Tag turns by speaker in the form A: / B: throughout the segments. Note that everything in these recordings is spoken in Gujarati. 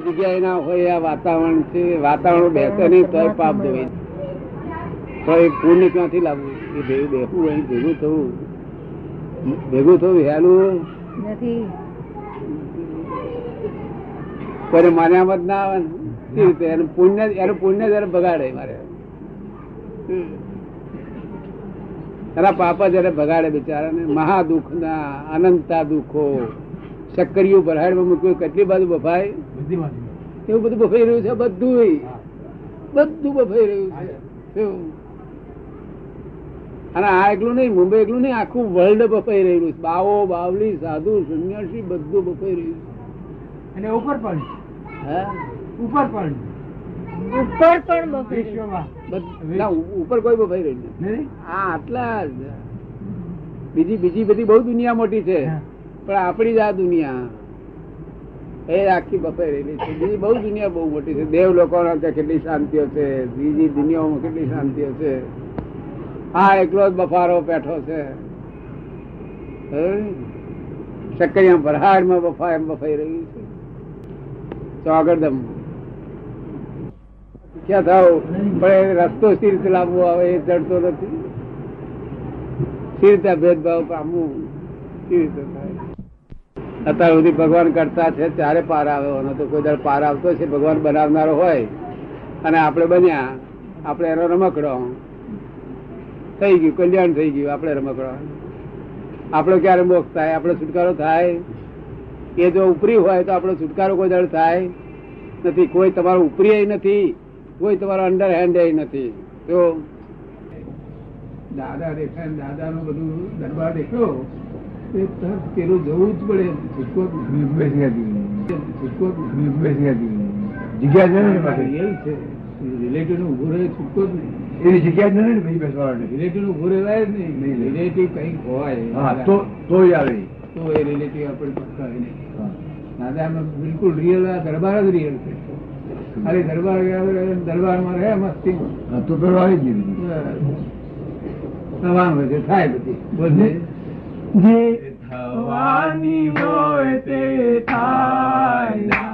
A: જગ્યાએ ના હોય આ વાતાવરણ છે વાતાવરણ બેસે નહીં તો પાપ ધોઈ તો એ પુણ્ય ક્યાંથી લાવવું? એ ભેગું બેસવું હોય ભેગું થવું. ભેગું થવું હેલું
B: નથી.
A: કોઈને માન્યામાં જ ના આવે ને? કેવી રીતે? એનું પુણ્ય એનું પુણ્ય જયારે બગાડે મારે. એના પાપા જયારે બગાડે બિચારાને. મહા દુઃખ ના અનંતા દુઃખો. ચક્કરીયું ભરાડમાં મૂક્યું કેટલી બાજુ બફાય? એવું બધું બફાઈ રહ્યું છે બધું બધું બફાઈ રહ્યું છે. અને આ એકલું નહીં મુંબઈ એકલું નહીં આખું વર્લ્ડ બફાઈ રહ્યું છે. બાવો બાવલી સાધુ સંન્યાસી બધું બફાઈ રહ્યું
C: અને ઉપર પણ. ઉપર પણ.
B: ઉપર પણ બફાઈ રહ્યું.
C: વિશ્વમાં.
A: બધ- ના, ઉપર કોઈ બફાઈ રહ્યું નથી. આ આટલા બીજી બીજી બધી બહુ દુનિયા મોટી છે. પણ આપણી જ આ દુનિયા. એ આખી બફેરેલી છે. બીજી બહુ દુનિયા બહુ મોટી છે. દેવ લોકો કેટલી શાંતિઓ છે. બીજી દુનિયામાં કેટલી શાંતિઓ છે. હા, એકલો જ બફારો બેઠો છે. સક્કરિયા ભરહાડમાં બફા એમ બફાઈ રહ્યું છે. ચોગડદમ ક્યાં થાવ? પણ એ રસ્તો સ્થિર રીતે આવે એ ચડતો નથી. સ્થિરતા રીતે ભેદભાવ પામવું? રીતે થાય? અત્યાર સુધી ભગવાન કરતા છે, ત્યારે પાર આવ્યો. તો કોઈ દર પાર આવતો છે ભગવાન બનાવનારો હોય. અને આપણે બન્યા, આપણે એનો રમકડો. થઈ ગયું, કલ્યાણ થઈ ગયું, આપણે રમકડો. આપણો ક્યારે મોક્ષ થાય? આપણો છુટકારો થાય? એ જો ઉપરી હોય તો આપણો છુટકારો કોઈ દળ થાય? નથી, કોઈ તમારો ઉપરી નથી, કોઈ તમારો અંડર હેન્ડ નથી. તો દાદા દેખાય દાદાનું બધું દરબાર દેખ્યો. પેલું જવું જ પડે છૂટકો નહીં. છૂટકો નહીં.
C: જગ્યા
A: છે રિલેટિવનું ઉભું રહે છૂટકો જ નહીં
C: એની જગ્યા જ નથી ને પછી બેસવાની.
A: રિલેટિવ ઉભું રહેવાય જ નહીં રિલેટિવ કંઈક હોય
C: તો આવે
A: તો એ રિલેટિવ આપણે પકડાય નહીં
C: હા.
A: દાદામાં બિલકુલ રિયલ દરબાર જ રિયલ છે અરે દરબાર દરબારમાં રહે મસ્તી
C: તો પેલો આવી જ નહીં.
A: થવાનું હોય થાય બધી બોલજે
C: થવાની હોય તે થાય.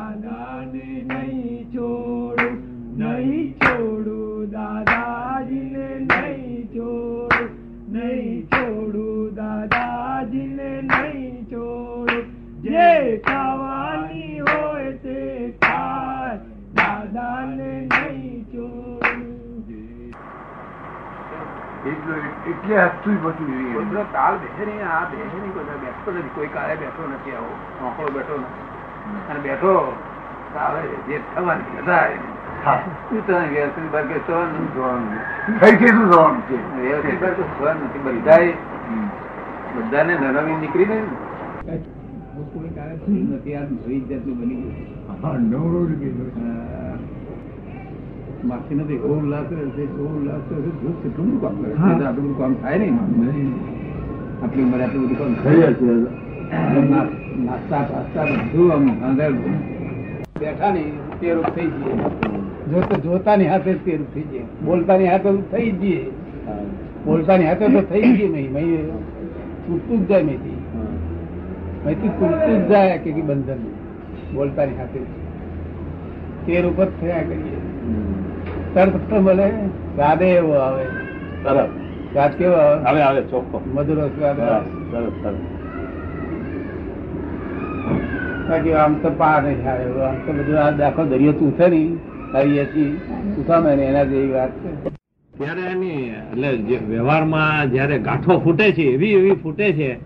C: હસતું પછી
A: કુદરત કાળ બેસે નહીં આ બેસે નહીં કોઈ બેસતો નથી કોઈ કાળે બેઠો નથી આવો મોકળો બેઠો નથી. અને બેઠો તાવે જે થવાની થાય. બધાને નરમી નીકળીને કોઈ કાળે નથી આ નવી જાતનું બની ગયું માસી નથી. બહુ ઉલ્લાસ રહેશે બહુ ઉલ્લાસ રહેશે જો કેટલું બધું કામ કરે. આટલું બધું કામ થાય નહીં આટલી ઉંમરે આટલું બધું કામ
C: થઈ જશે
A: નાસ્તા પાસ્તા બધું આમ અંદર બેઠા નહીં તે રૂપ થઈ જઈએ. જોતા જોતાની હાથે તે રૂપ થઈ જઈએ. બોલતાની હાથે થઈ જઈએ. બોલતાની હાથે તો થઈ જઈએ નહીં. મહી તૂટતું જ જાય મેથી મેથી તૂટતું જ જાય કે બંધન બોલતાની હાથે. તેર ઉપર થયા કરીએ. તરત મળે? સ્વાદે એવો આવે.
C: સરસ.
A: સ્વાદ કેવો આવે?
C: આવે આવે ચોખ્ખો
A: મધુરો સ્વાદ
C: સરસ સરસ
A: બાકી આમ તો પાર નહીં થાય. આમ તો બધું આ દાખલો દરિયો તૂથે નહીં. તારી એસી તૂથામે નહીં એના જેવી વાત છે.
D: ત્યારે એની એટલે જે વ્યવહારમાં જયારે ગાંઠો ફૂટે છે એવી એવી ફૂટે છે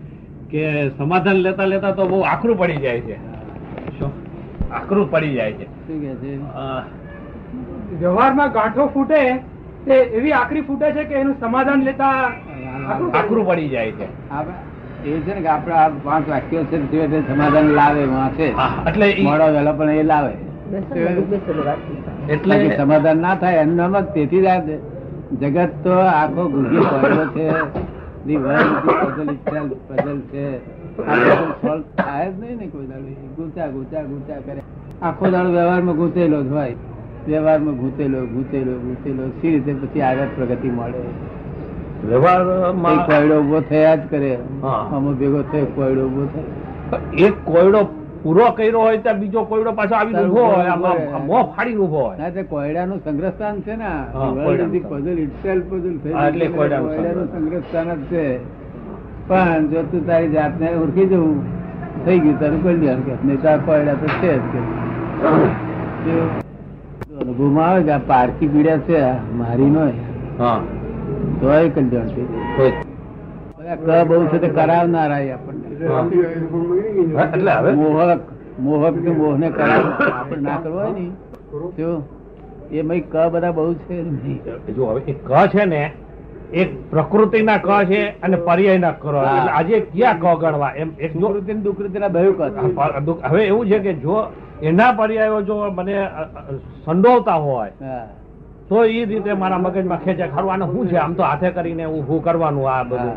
D: કે સમાધાન લેતા લેતા તો બહુ આકરું પડી જાય છે? આકરું પડી જાય છે.
A: શું કે છે?
D: અ,
C: વ્યવહારમાં ગાંઠો ફૂટે તે એવી આકરી ફૂટે છે કે એનું સમાધાન લેતા
D: આકરું પડી. જાય છે.
A: એ છે ને કે આપડે આ પાંચ વાક્યો છે સમાધાન લાવે વાંચે
D: એટલે
A: મોડા વહેલો પણ એ લાવે.
D: એટલે
A: સમાધાન ના થાય એનું જ તેથી જ જગત તો આખો ગુંગી પડ્યો છે. છે. આ થાય જ નહીં ને કોઈ દાડો. ગૂંચા ગૂંચા કરે. આખો દાડો વ્યવહારમાં ગુંચેલો જ હોય. વ્યવહારમાં ઘૂંચેલો ઘૂંચેલો ઘૂંચેલો. સી રીતે પછી આગળ પ્રગતિ મળે?
D: વ્યવહારમાં
A: કોયડો ઊભો થયા જ કરે. આમાં ભેગો થયો કોયડો ઊભો થયો.
D: એક કોયડો પૂરો કર્યો હોય ત્યાં બીજો કોયડો પાછો આવી ઊભો હોય મો ફાડીને ઊભો હોય.
A: ના તે કોયડાનું સંગ્રહસ્થાન છે ને પઝલ puzzle થઈ
D: એટલે. કોયડાનું
A: સંગ્રહસ્થાન જ છે. પણ જો તું તારી જાતને ઓળખી જવું થઈ ગયું તારું કલ્યાણ કે નહીં તાર કોયડા તો છે જ કે. અનુભવમાં આવે કે આ પારકી પીડ્યા છે મારી નો
D: તો
A: એ કલ્યાણ છે. ક બહુ છે તે કરાવનારા આપણને.
D: એટલે હવે?
A: મોહક મોહક કે મોહને કરાવ. આપણે ના કરવો હોય ને એ મય ક બધા બહુ છે.
D: જો હવે એ ક છે ને એક પ્રકૃતિના ક છે અને પર્યાય
A: ના
D: કરો આજે ક્યાં ક ગણવા? એમ એક જો
A: સુકૃતિ ને
D: દુઃખ- હવે એવું છે કે જો એના પર્યાયો જો મને સંડોવતા હોય તો એ રીતે મારા મગજમાં ખેંચે. ખરું આને શું છે? આમ તો હાથે કરીને ઊભું કરવાનું આ બધું?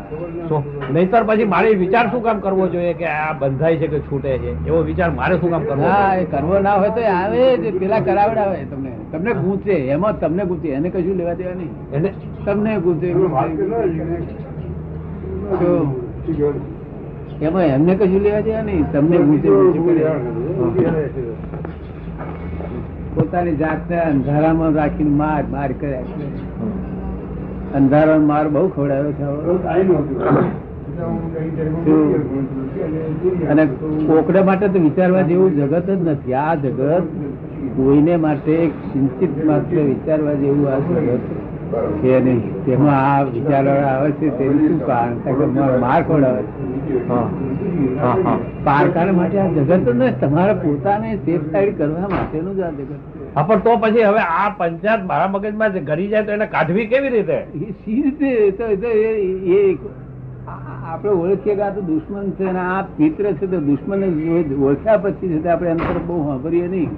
D: તો નહીતર પછી મારે વિચાર શું કામ કરવો જોઈએ કે આ બંધાય છે કે છૂટે છે? એવો વિચાર મારે શું કામ કરવો
A: એ કરવો ના હોય તો આવે જ. પેલા કરાવડાવે તમને. તમને ગૂંચે એમાં તમને ગૂંચે એને કશું લેવા દેવા નહીં.
D: એને
A: તમને ગૂંચે એમાં એમને કશું લેવા દેવા નહીં. તમને ગૂંચે. પોતાની જાતને અંધારામાં રાખીને માર માર કર્યા કરે. અંધારામાં માર બહુ ખવડાવ્યો છે અને કોકડા માટે તો વિચારવા જેવું જગત જ નથી. આ જગત કોઈને માટે ચિંતિત માત્ર વિચારવા જેવું આ જગત છે નહીં. તેમાં આ વિચારવા આવે છે તેનું શું કારણ? માર ખવડાવે છે.
D: હા. હા, હા.
A: પારકાને માટે આ જગત જ નથી પોતાને સેફ સાઈડ કરવા માટેનું જ આ જગત
D: હા પણ તો પછી હવે આ પંચાયત મારા મગજમાં જે ઘડી જાય તો એને કાઢવી કેવી રીતે
A: એ સી રીતે આપણે ઓળખીએ કે આ તો દુશ્મન છે અને આ મિત્ર છે તો દુશ્મન ઓળખ્યા પછી છે આપણે તરફ બહુ સાંભળીએ નહીં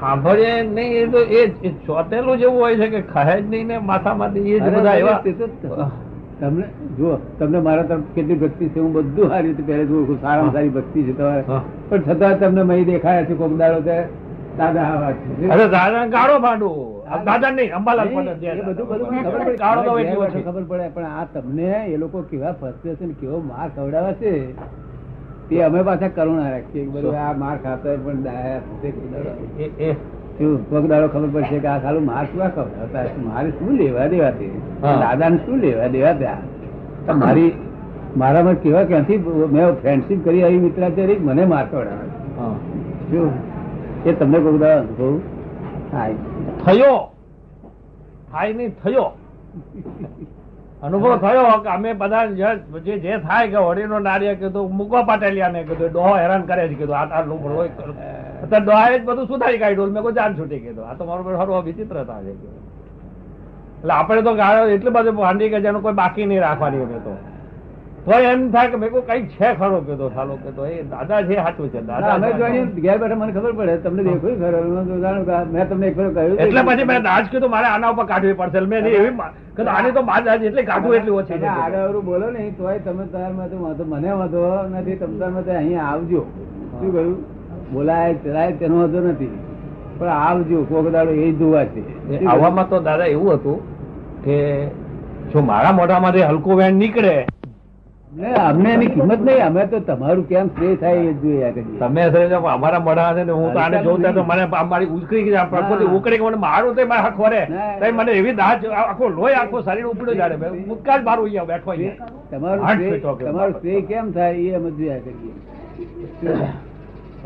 D: સાંભળીએ નહીં એ તો એ ચોટેલું જેવું હોય છે કે ખાય જ નહીં ને માથામાંથી એ જ બધા એવા
A: તમને જો તમને મારા તરફ કેટલી ભક્તિ છે હું બધું સારી રીતે પહેલેથી ઓળખું સારામાં સારી ભક્તિ છે તમારે. પણ છતાં તમને મહી દેખાયા છે કોક દાડો તે દાદા
D: અરે દાદા ગાળો ભાંડું. દાદા નહીં અંબાલાલ
A: એ બધું બધું
D: ખબર પડે.
A: પણ આ તમને એ લોકો કેવા ફસતે છે ને કેવો માર ખવડાવે છે તે અમે પાછા કરુણા રાખીએ બધું આ માર ખાતા પણ દાયા કોક દાડો. ખબર પડશે કે આ ખાલી માર શું ખબર? મારે શું લેવા દેવા તે
D: દાદા
A: ને શું લેવા દેવા ત્યાં મારી મારામાં કેવા ક્યાંથી મેં ફ્રેન્ડશીપ કરી આવી મિત્રાચારી મને માર ખવડાવે
D: હા.
A: શું? એ તમને કોક દાડો અનુભવ થાય.
D: થયો. થાય નહીં થયો. અનુભવ થયો કે અમે બધા જે- જે થાય કે હોડીનો નારિયેળ કીધું મૂકવા પાટેલિયા ને કીધું ડોહો હેરાન કરે છે કીધું આ તારનું ભલો અત્યારે ડોહાએ જ બધું સુધારી કાઢ્યું મેં કોઈ જાન છૂટી ગયો આ તો મારું બેન વિચિત્રતા છે. એટલે આપણે તો ગાળો એટલી બધું ભાંડી કે જેનું કોઈ બાકી નહીં રાખવાની અમે તો. તો એમ થાય કે મેં કોઈ કઈ છે ખરો કીધો સાલો કીધો એ દાદા છે સાચું છે
A: દાદા અમે જાણીએ ઘેર બેઠા મને ખબર પડે તમને દેખ્યું ખરો મેં તમને એક કહ્યું
D: એટલે પછી મેં દાજ કીધું મારે આના ઉપર કાઢવી પડશે. મેં એવી મા- આની તો માજ આજ એટલી કાઢવું એટલી ઓછી છે.
A: આગળ બોલો નહીં તોય તમે તમારામાં તો મને વાંધો નથી તમે તમારે તો અહીંયા આવજો. શું કહ્યું? બોલાય ચલાય તેનો હતો નથી. પણ આવજો કોક દાડો એ જોવા છે.
D: આવવામાં તો દાદા એવું હતું કે જો મારા મોઢામાંથી હલકો વેણ નીકળે
A: અમને એની કિંમત નહીં અમે તો તમારું કેમ શ્રેય થાય એ જોઈએ
D: તમે અમારા મોઢા છે ને હું તો આને જોઉં તો મને મારી ઉકળી ગઈ પ્રકૃતિ ઉકળી ગઈ મને મારું તો મારા ખોરે મને એવી દાજ આખો લોહી આખો શરીર ઉપડ્યો જાડે મેં ઉત્કાળ મારું અહીંયા બેઠો
A: તમારું તમારું શ્રેય કેમ થાય એ અમે જોયા કરીએ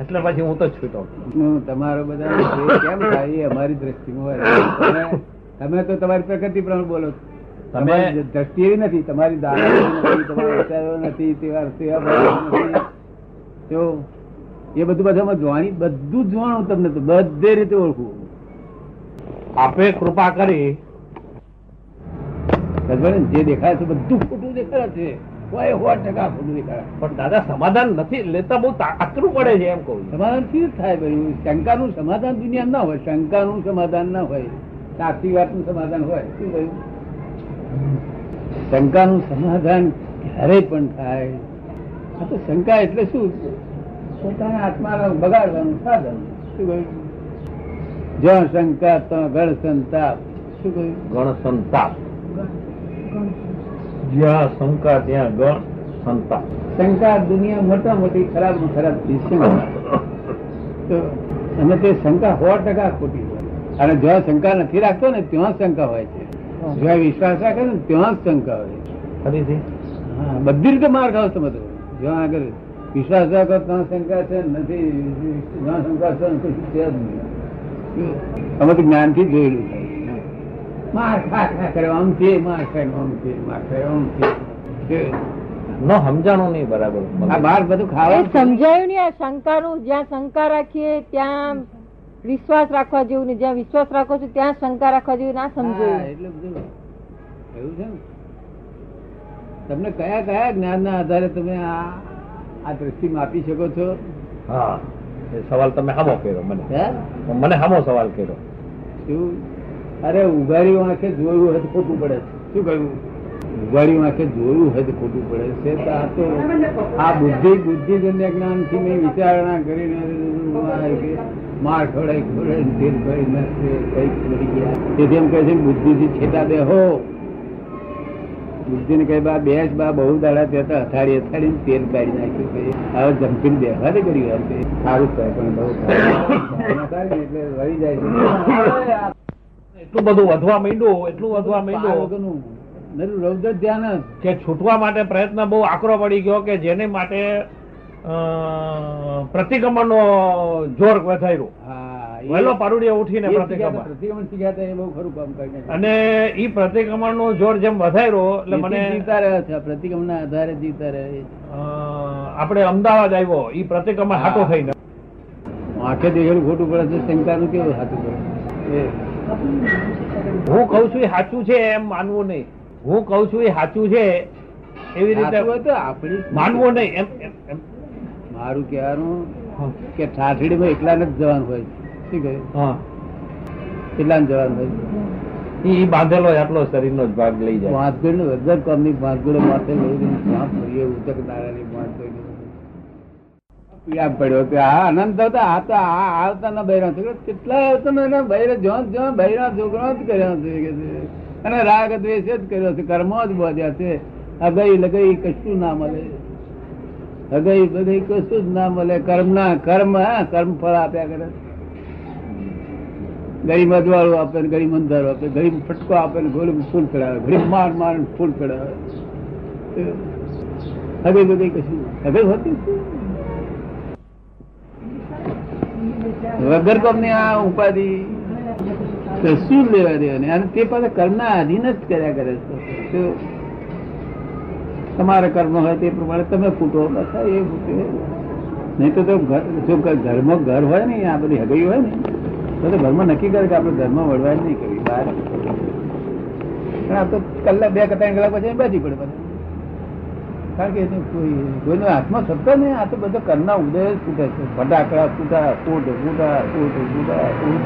D: એટલે પછી હું તો છૂટો.
A: તમારો બધા કેમ થાય અમારી દ્રષ્ટિમાં હોય. તમે- તો તમારી પ્રકૃતિ પ્રમાણે બોલો
D: તમે-
A: દ્રષ્ટિ એવી નથી તમારી નથી તેવા સેવા તો એ બધું બધામાં જોવાની બધું જ જાણું તમને તો બધે રીતે ઓળખું
D: આપે કૃપા કરી.
A: જે દેખાય છે બધું ખોટું દેખાય છે.
D: પણ દાદા સમાધાન નથી લેતા બહુ આકરું પડે છે એમ કહું
A: સમાધાન શી થાય બધું શંકાનું સમાધાન દુનિયા ના હોય. શંકાનું સમાધાન ના હોય. સાચી વાતનું સમાધાન હોય. શું કહ્યું? શંકાનું સમાધાન ક્યારે પણ થાય. આ તો શંકા એટલે શું? પોતાના આત્માને બગાડવાનું સાધન. શું કહ્યું? જ્યાં શંકા ત્યાં ગણ સંતાપ. શું કહ્યું?
D: ગણ સંતાપ. જ્યાં શંકા ત્યાં ગણ સંતા.
A: શંકા દુનિયા મોટા મોટી ખરાબ ખરાબ ચીજ અને તે શંકા સો ટકા ખોટી હોય. અને જ્યાં શંકા નથી રાખતો ને ત્યાં શંકા હોય છે. જ્યાં વિશ્વાસ રાખે ને ત્યાં જ શંકા હોય છે.
D: ફરીથી?
A: હા બધી રીતે માર આવશે બધો. જ્યાં આગળ વિશ્વાસ રાખો ત્યાં શંકા છે નથી. જ્યાં શંકા છે અમે તો જ્ઞાનથી જોયેલું છે માર ખા ખા કરે આમ છે માર ખાય આમ છે માર ખાય આમ છે
D: ન સમજાણું નહીં બરાબર.
A: આ બાર બધું ખાવા
B: સમજાયું નહીં આ શંકાનું જ્યાં શંકા રાખીએ ત્યાં વિશ્વાસ રાખવા જેવું નહીં. જ્યાં વિશ્વાસ રાખો છો ત્યાં શંકા રાખવા જેવું ના સમજાયું.
A: એટલે બધું એવું છે ને. તમને કયા કયા જ્ઞાનના આધારે તમે આ આ દ્રષ્ટિ માપી શકો છો?
D: હા એ સવાલ તમે હામો કર્યો મને. મને હામો સવાલ કર્યો.
A: શું? અરે ઉઘાડી આંખે જોયું તો ખોટું પડે છે. શું કહ્યું? ઉઘાડી આંખે જોયું તો ખોટું પડે છે. તો આ તો આ બુદ્ધિ બુદ્ધિજન્ય જ્ઞાનથી મેં વિચારણા કરીને માર તેલ કરી નાખશે કંઈક મરી ગયા. તેથી એમ કહે છે બુદ્ધિ છેટા બે હો. કહે બા બેસ બા બહુ દાડા ત્યાં અથાડી અથાડી ને તેલ કાઢી નાખ્યું હવે જમકીને બેહવા દે કરી વાર સારું થાય પણ બહુ સારું એટલે વળી જાય છે.
D: એટલું બધું વધવા માંડ્યું એટલું વધવા માંડ્યું.
A: રૌદ્ર ધ્યાન
D: કે છૂટવા માટે પ્રયત્ન બહુ આકરો પડી ગયો કે જેને માટે પ્રતિક્રમણ નો જોર વધાર્યો. વહેલો પારુડીએ ઉઠીને પ્રતિક્રમણ.
A: પ્રતિક્રમણ શીખ્યા એ બહુ ખરું કામ કરીને.
D: અને એ પ્રતિક્રમણ નો જોર જેમ વધાર્યો એટલે મને
A: જીતા રહ્યા છે પ્રતિક્રમણ ના આધારે જીતા રહ્યા છે.
D: આપણે અમદાવાદ આવ્યો ઈ પ્રતિક્રમણ હાટો થઈને.
A: આંખે દેખેલું ખોટું પડે છે શંકાનું કેવું સાચું પડે? એ
D: હું કઉ છું એ સાચું છે એમ માનવું નહીં. હું કઉ છું એ સાચું છે એવી રીતે
A: આપણી
D: માનવું નહીં. એમ એમ
A: મારું કહેવાનું કે ઠાઠડીમાં એકલા જ જવાનું હોય. શું કહ્યું?
D: હા.
A: એટલા જ જવાનું હોય. એ
D: ઈ બાંધેલો આટલો શરીરનો જ ભાગ લઈ જાય.
A: વાંસગઢનું વગર કામની માથે લઈ ફરીએ ઉતક દાડાની પીડા પડ્યો કે આ આનંદ હતો. આ તો આ આવતા ના બૈરા છોકરો. કેટલા ને એના બૈરા જોન જોન બૈરા છોકરા જ કર્યો છે અને રાગ, દ્વેષ જ કર્યો છે. કર્મો જ બોધ્યા છે. અગઈ લગઈ કશું ના મળે. અગઈ બગઈ કશું જ ના મળે. કર્મ ના કર્મ, હા, કર્મ ફળ આપ્યા કરે. ગરીબ અજવાળું આપે ને ગરીબ અંધારો આપે. ગરીબ ફટકો આપે ને ગરીબ ફૂલ ચડાવે. ગરીબ માર માર ફૂલ ચડાવે. અગઈ બધી કશું. અગઈ હોતી શું? વગર કોમની આ ઉપાધિ શું લેવા દેવાની? અને તે પાછા કર્મના આધીન જ કર્યા કરે છે. તમારા કર્મ હોય તે પ્રમાણે તમે ફૂટો, બસ એ ફૂટે. નહીં તો જો ઘર- ઘરમાં ઘર હોય ને, આ બધી હગઈ હોય ને, તો ઘરમાં નક્કી કરે કે આપણે ઘરમાં વળવા નહીં કરવી. બહાર. પણ આ તો કલાક, બે કતા કલાક પછી બેસી પડે કારણ કે એને કોઈ, કોઈનો હાથમાં શબ્દ નહીં, આ તો બધો કરના ઉદય ફૂટે છે. ફટાકડા ફૂટા ફૂટ ફૂટા ફૂટ ફૂટા ફૂટ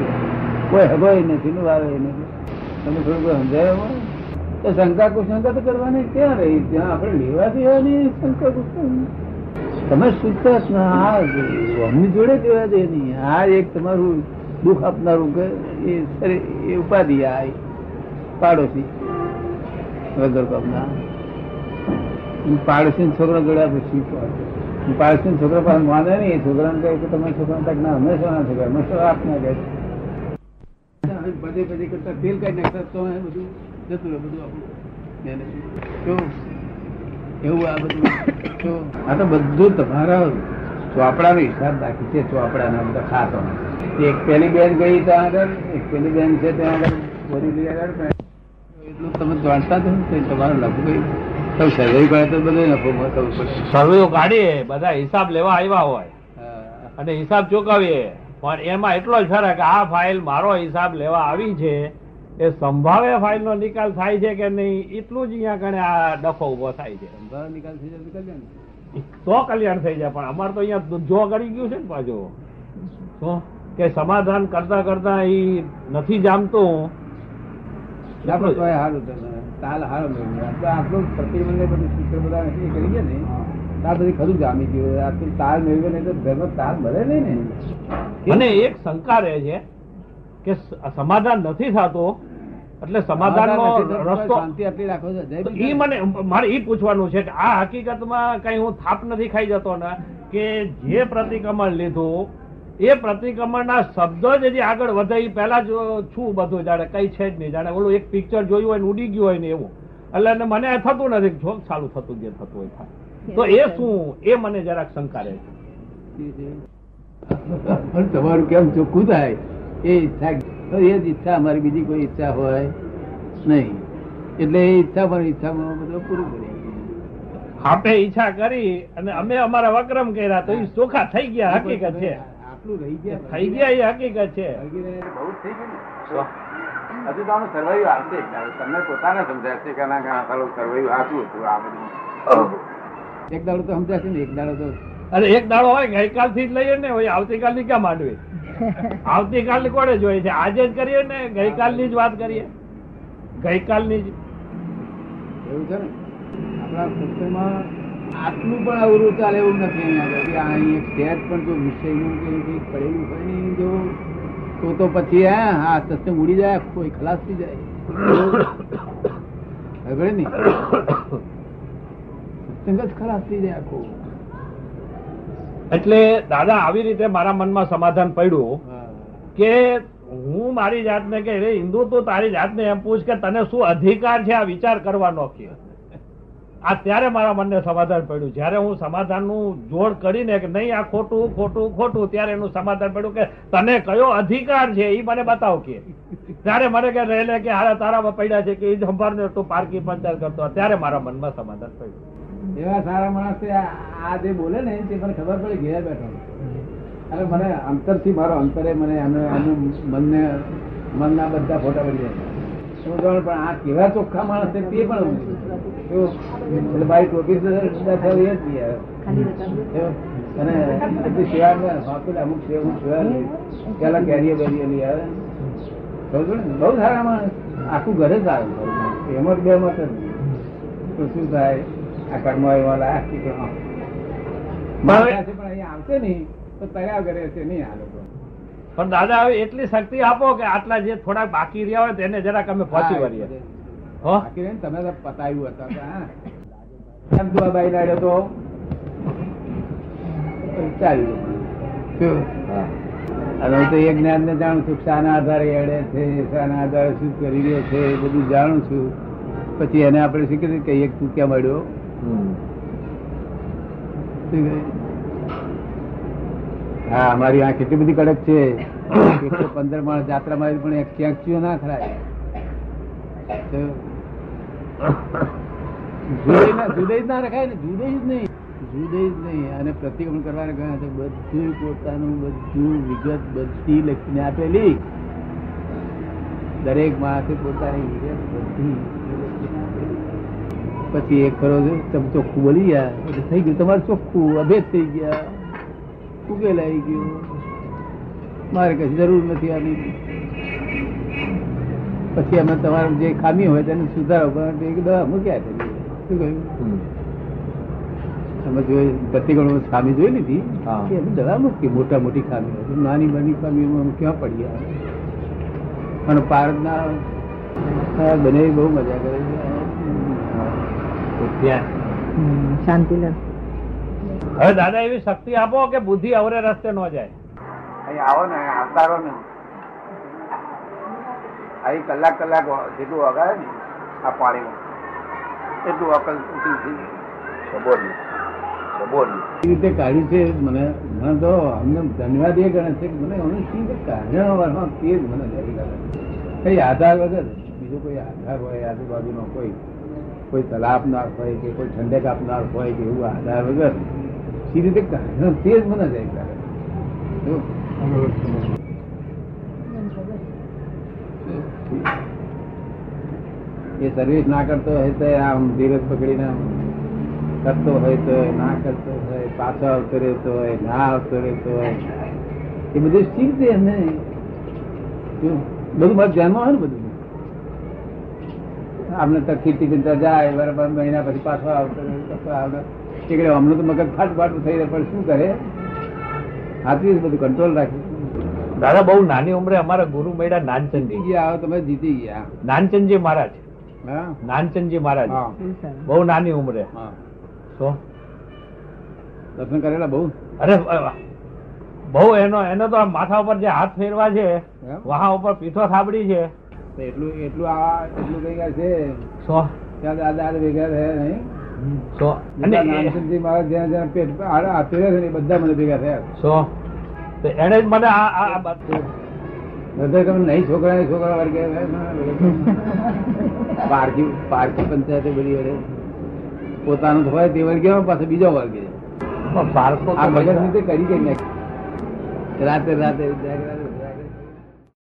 A: કોઈ હગોય નથી નું આવે નથી. તમે થોડું સમજાય તો શંકા કુશંકા તો કરવાની ક્યાં રહી? ત્યાં આપણે લેવા દેવાની શંકા કુશંકા તમે શુદ્ધ જ ના અમની જોડે દેવા દે નહીં. આ એક તમારું દુઃખ આપનારું કે એ એ ઉપાધિ આ પાડોશી. વગર કામના. પાડોશી છોકરા જોડે પછી પાડોશી છોકરા પાસે માને નહીં એ છોકરાને કહે કે તમે છોકરા તક ના હંમેશા ના છોકરા હંમેશા આપના કહે બધે બધે કરતા તેલ કાઢી નાખતા તો બધું જતું બધું આપણું એવું આ બધું. આ તો બધું તમારા ચોપડાનો હિસાબ બાકી છે ચોપડાના બધા ખાતો એક પેલી બેન ગઈ ત્યાં આગળ એક પેલી બેન છે ત્યાં આગળ બોરી આગળ એટલું તમે જાણતા જ તમારું લખવું તમે સર્વે કરે તો બધો નફો થવું પડે
D: સર્વેઓ કાઢીએ બધા હિસાબ લેવા આવ્યા હોય. અને હિસાબ ચૂકવીએ. પણ એમાં એટલો જ ફરક આ ફાઇલ મારો હિસાબ લેવા આવી છે એ સંભાવે ફાઇલ નો નિકાલ થાય છે કે નહીં એટલું જ અહીંયા કણે આ ડફો ઊભો થાય છે.
A: સંભાવ નિકાલ થઈ જાય કલ્યાણ.
D: તો કલ્યાણ થઈ જાય પણ અમારે તો અહીંયા જો કરી ગયું છે ને પાછું. શું કે સમાધાન કરતા કરતા ઈ નથી જામતું.
A: આપણે તો તાલ હારો મેળવ્યો. આપણું પ્રતિબંધ બધું સૂત્ર બધા એ કરી ગયા ને તાર બધી ખરું જામી ગયું. આટલું તાલ મેળવ્યો નહીં તો ઘરમાં તાલ મળે નહીં ને.
D: અને એક શંકા રહે છે કે સમાધાન નથી થતો એટલે સમાધાનનો રસ્તો
A: શાંતિ આટલી રાખો છો.
D: ઈ મને મારે એ પૂછવાનું છે કે આ હકીકતમાં કઈ હું થાપ નથી ખાઈ જતો ને કે જે પ્રતિક્રમણ લીધું એ પ્રતિક્રમણના શબ્દો જ હજી આગળ વધે એ પહેલા જ છું બધું જાણે કઈ છે જ નહીં જાણે. ઓલું એક પિક્ચર જોયું હોય ને ઉડી ગયું હોય ને એવું. એટલે એને મને થતું નથી. જોક ચાલુ થતું જે થતું હોય થાય. તો એ શું? એ મને જરાક શંકા રહે છે.
A: પણ તમારું કેમ ચોખ્ખું થાય? એ ઈચ્છા એ જ ઈચ્છા અમારી બીજી કોઈ ઈચ્છા હોય નહીં. એટલે એ ઈચ્છા પણ ઈચ્છામાં બધું પૂરું કરી
D: આપણે ઈચ્છા કરી અને અમે અમારા વક્રમ કર્યા તો એ ચોખા થઈ ગયા હકીકત છે.
A: આટલું રહી ગયા
D: થઈ ગયા એ હકીકત છે.
A: બહુ થઈ ગયું. હજુ તો આનું સર્વાઈવ આવશે તમને પોતાને સમજાશે કે ના ઘણા આ સાલું સર્વાઈવ હતું આ બધું. એક દાડો તો સમજાશે ને એક દાડો તો.
D: અરે એક દાડો હોય ગઈકાલથી જ લઈએ ને હોય આવતીકાલની ક્યાં માંડવી? આવતીકાલની કોને જોઈએ છે? આજે જ કરીએ ને ગઈકાલની જ વાત કરીએ. ગઈકાલની જ.
A: એવું છે ને? આપણા સત્સંગમાં આટલું પણ અવરું ચાલે એવું નથી અહીંયા આગળ. આ અહીં એક સહેજ પણ જો વિષયનું કે એવું કંઈક પડેલું હોય ને જો તો તો પછી હા હા સત્સંગ ઉડી જાય કોઈ ખલાસ થઈ જાય. ખબર ને સત્સંગ જ ખલાસ થઈ જાય આખો.
D: એટલે દાદા આવી રીતે મારા મનમાં સમાધાન પડ્યું કે હું મારી જાતને કે રે હિન્દુ તું તારી જાતને એમ પૂછ કે તને શું અધિકાર છે આ વિચાર કરવાનો? કે આ ત્યારે મારા મનને સમાધાન પડ્યું. જ્યારે હું સમાધાનનું જોડ કરીને કે નહીં, આ ખોટું ખોટું ખોટું, ત્યારે એનું સમાધાન પડ્યું કે તને કયો અધિકાર છે એ મને બતાવ કે. ત્યારે મને કે રહેલે કે હારા તારામાં પડ્યા છે કે એ સંભાળને તું પારકી પંચાયત કરતો. ત્યારે મારા મનમાં સમાધાન પડ્યું.
A: એવા સારા માણસે આ જે બોલે ને, તે મને ખબર પડે ઘેર બેઠો. અને મને અંતરથી મારો અંતરે મને એનું મનને મનના બધા ફોટા પડી જાય. શું જાણું પણ આ કેવા ચોખ્ખા માણસ છે તે પણ એટલે મારી ટોપી? અને પછી હોસ્પિટલ અમુક છે અમુક પેલા કેરીએ કરીએ લઈ આવે. સમજો ને? બહુ સારા માણસ. આખું ઘરે જ આવે એમાં જ બે મત તો શું થાય? આ કર્મ. મારા પાસે પણ અહીંયા આવશે નહીં તો તૈયાર કરે છે નહીં આ લોકો.
D: પણ દાદા હવે એટલી શક્તિ આપો કે આટલા જે થોડાક બાકી રહ્યા હોય તેને જરાક અમે પહોંચી વળીએ. હો?
A: બાકી રહીને તમે તો પતાવ્યું હતા તું આ લાડ્યો તો? ચાલ્યું હું. તો એ જ્ઞાન ને જાણું છું શાના આધારે એડે છે શાના આધારે શું કરી રહ્યો છે એ બધું જાણું છું. પછી એને આપણે શું કહીએ કે તું ક્યાં મળ્યો? હા અમારી આ કેટલી બધી કડક છે. એકસો પંદર માણસ જાત્રામાં પણ ક્યાંક ચીઓ ના ખરાય. તો ના રખાય ને જુદાઈ જ નહીં જુદાઈ જ નહીં. અને પ્રતિક્રમણ કરવાને ગયા તો બધું પોતાનું બધું વિગત બધી લખીને આપેલી. દરેક માણસે પોતાની વિગત બધી પછી એક ખરો છે, તમે ચોખ્ખું બોલી ગયા. થઈ ગયું. તમારું ચોખ્ખું અભેદ થઈ ગયા. ઉકેલાઈ ગયું. મારે કઈ જરૂર નથી આની. પછી અમે તમારું જે ખામી હોય તેને સુધારો કરવા એક દવા મૂક્યા કરીએ શું કહ્યું?
D: હમ.
A: અમે પ્રતિ ગણો ખામી જોઈ લીધી
D: હા.
A: કે અમે દવા મૂકી. મોટા મોટી ખામી હોય નાની નાની ખામીઓમાં અમે ક્યાં પડ્યા અને પારદના બને બહુ મજા કરે છે.
D: ત્યાં
B: શાંતિ લે.
D: હવે દાદા એવી શક્તિ આપો કે બુદ્ધિ અવરે રસ્તે ન જાય.
A: અહીં આવો ને આવતારો ને. અહીં કલાક કલાક જેટલું વગાડે ને આ પાણીમાં. એટલું અકલ રીતે કાઢ્યું છે મને. મને તો અમને ધન્યવાદ એ ગણે છે કે મને અમને શી તે જ મને કઈ આધાર વગર? બીજો કોઈ આધાર હોય આજુબાજુનો કોઈ કોઈ સલાહ આપનાર હોય કે કોઈ ઠંડક આપનાર હોય કે એવું આધાર વગર? સી રીતે કાઢ્યો તે જ મને જાય ત્યારે એ સર્વિસ ના કરતો હોય તો આમ ધીરજ પકડીને કરતો હોય તો ના કરતો હોય પાછો આવતો રહેતો હોય ના આવતો રહેતો હોય. એ બધું શીખતે એમને બધું મારે ધ્યાનમાં હોય ને બધું? આપણે તકલીફ ચિંતા જાય બરાબર મહિના પછી પાછો આવતો રહે, પાછો હમણાં તો મગજ ફાટ ફાટ થઈ રહ્યા પણ શું કરે? હાથવી બધું કંટ્રોલ રાખે.
D: દાદા બહુ નાની ઉંમરે અમારા ગુરુ મળ્યા નાનચંદજી
A: ગયા તમે જીતી ગયા.
D: નાનચંદજી મહારાજ. નાનચંદજી મહારાજ. બહુ નાની ઉંમરે. તો?
A: દર્શન કરેલા બહુ?
D: અરે બહુ એનો એનો તો માથા ઉપર જે હાથ ફેરવા છે? વહા ઉપર પીઠો થાબડી છે.
A: એટલું એટલું આ એટલું કઈ ગયા છે.
D: સો
A: ત્યાં દાદા ભેગા થયા નહીં?
D: સો અને
A: મહારાજ જ્યાં જ્યાં પેટ હારે છે ને બધા મને ભેગા થયા.
D: સો. એને જ મને આ વાત
A: નહીં છોકરા છોકરા વર્ગે પારકી પારકી પંચાયતે બધી વડે પોતાનું હોય તે વર્ગે પાછો બીજો વર્ગે. કરી રાતે રાતે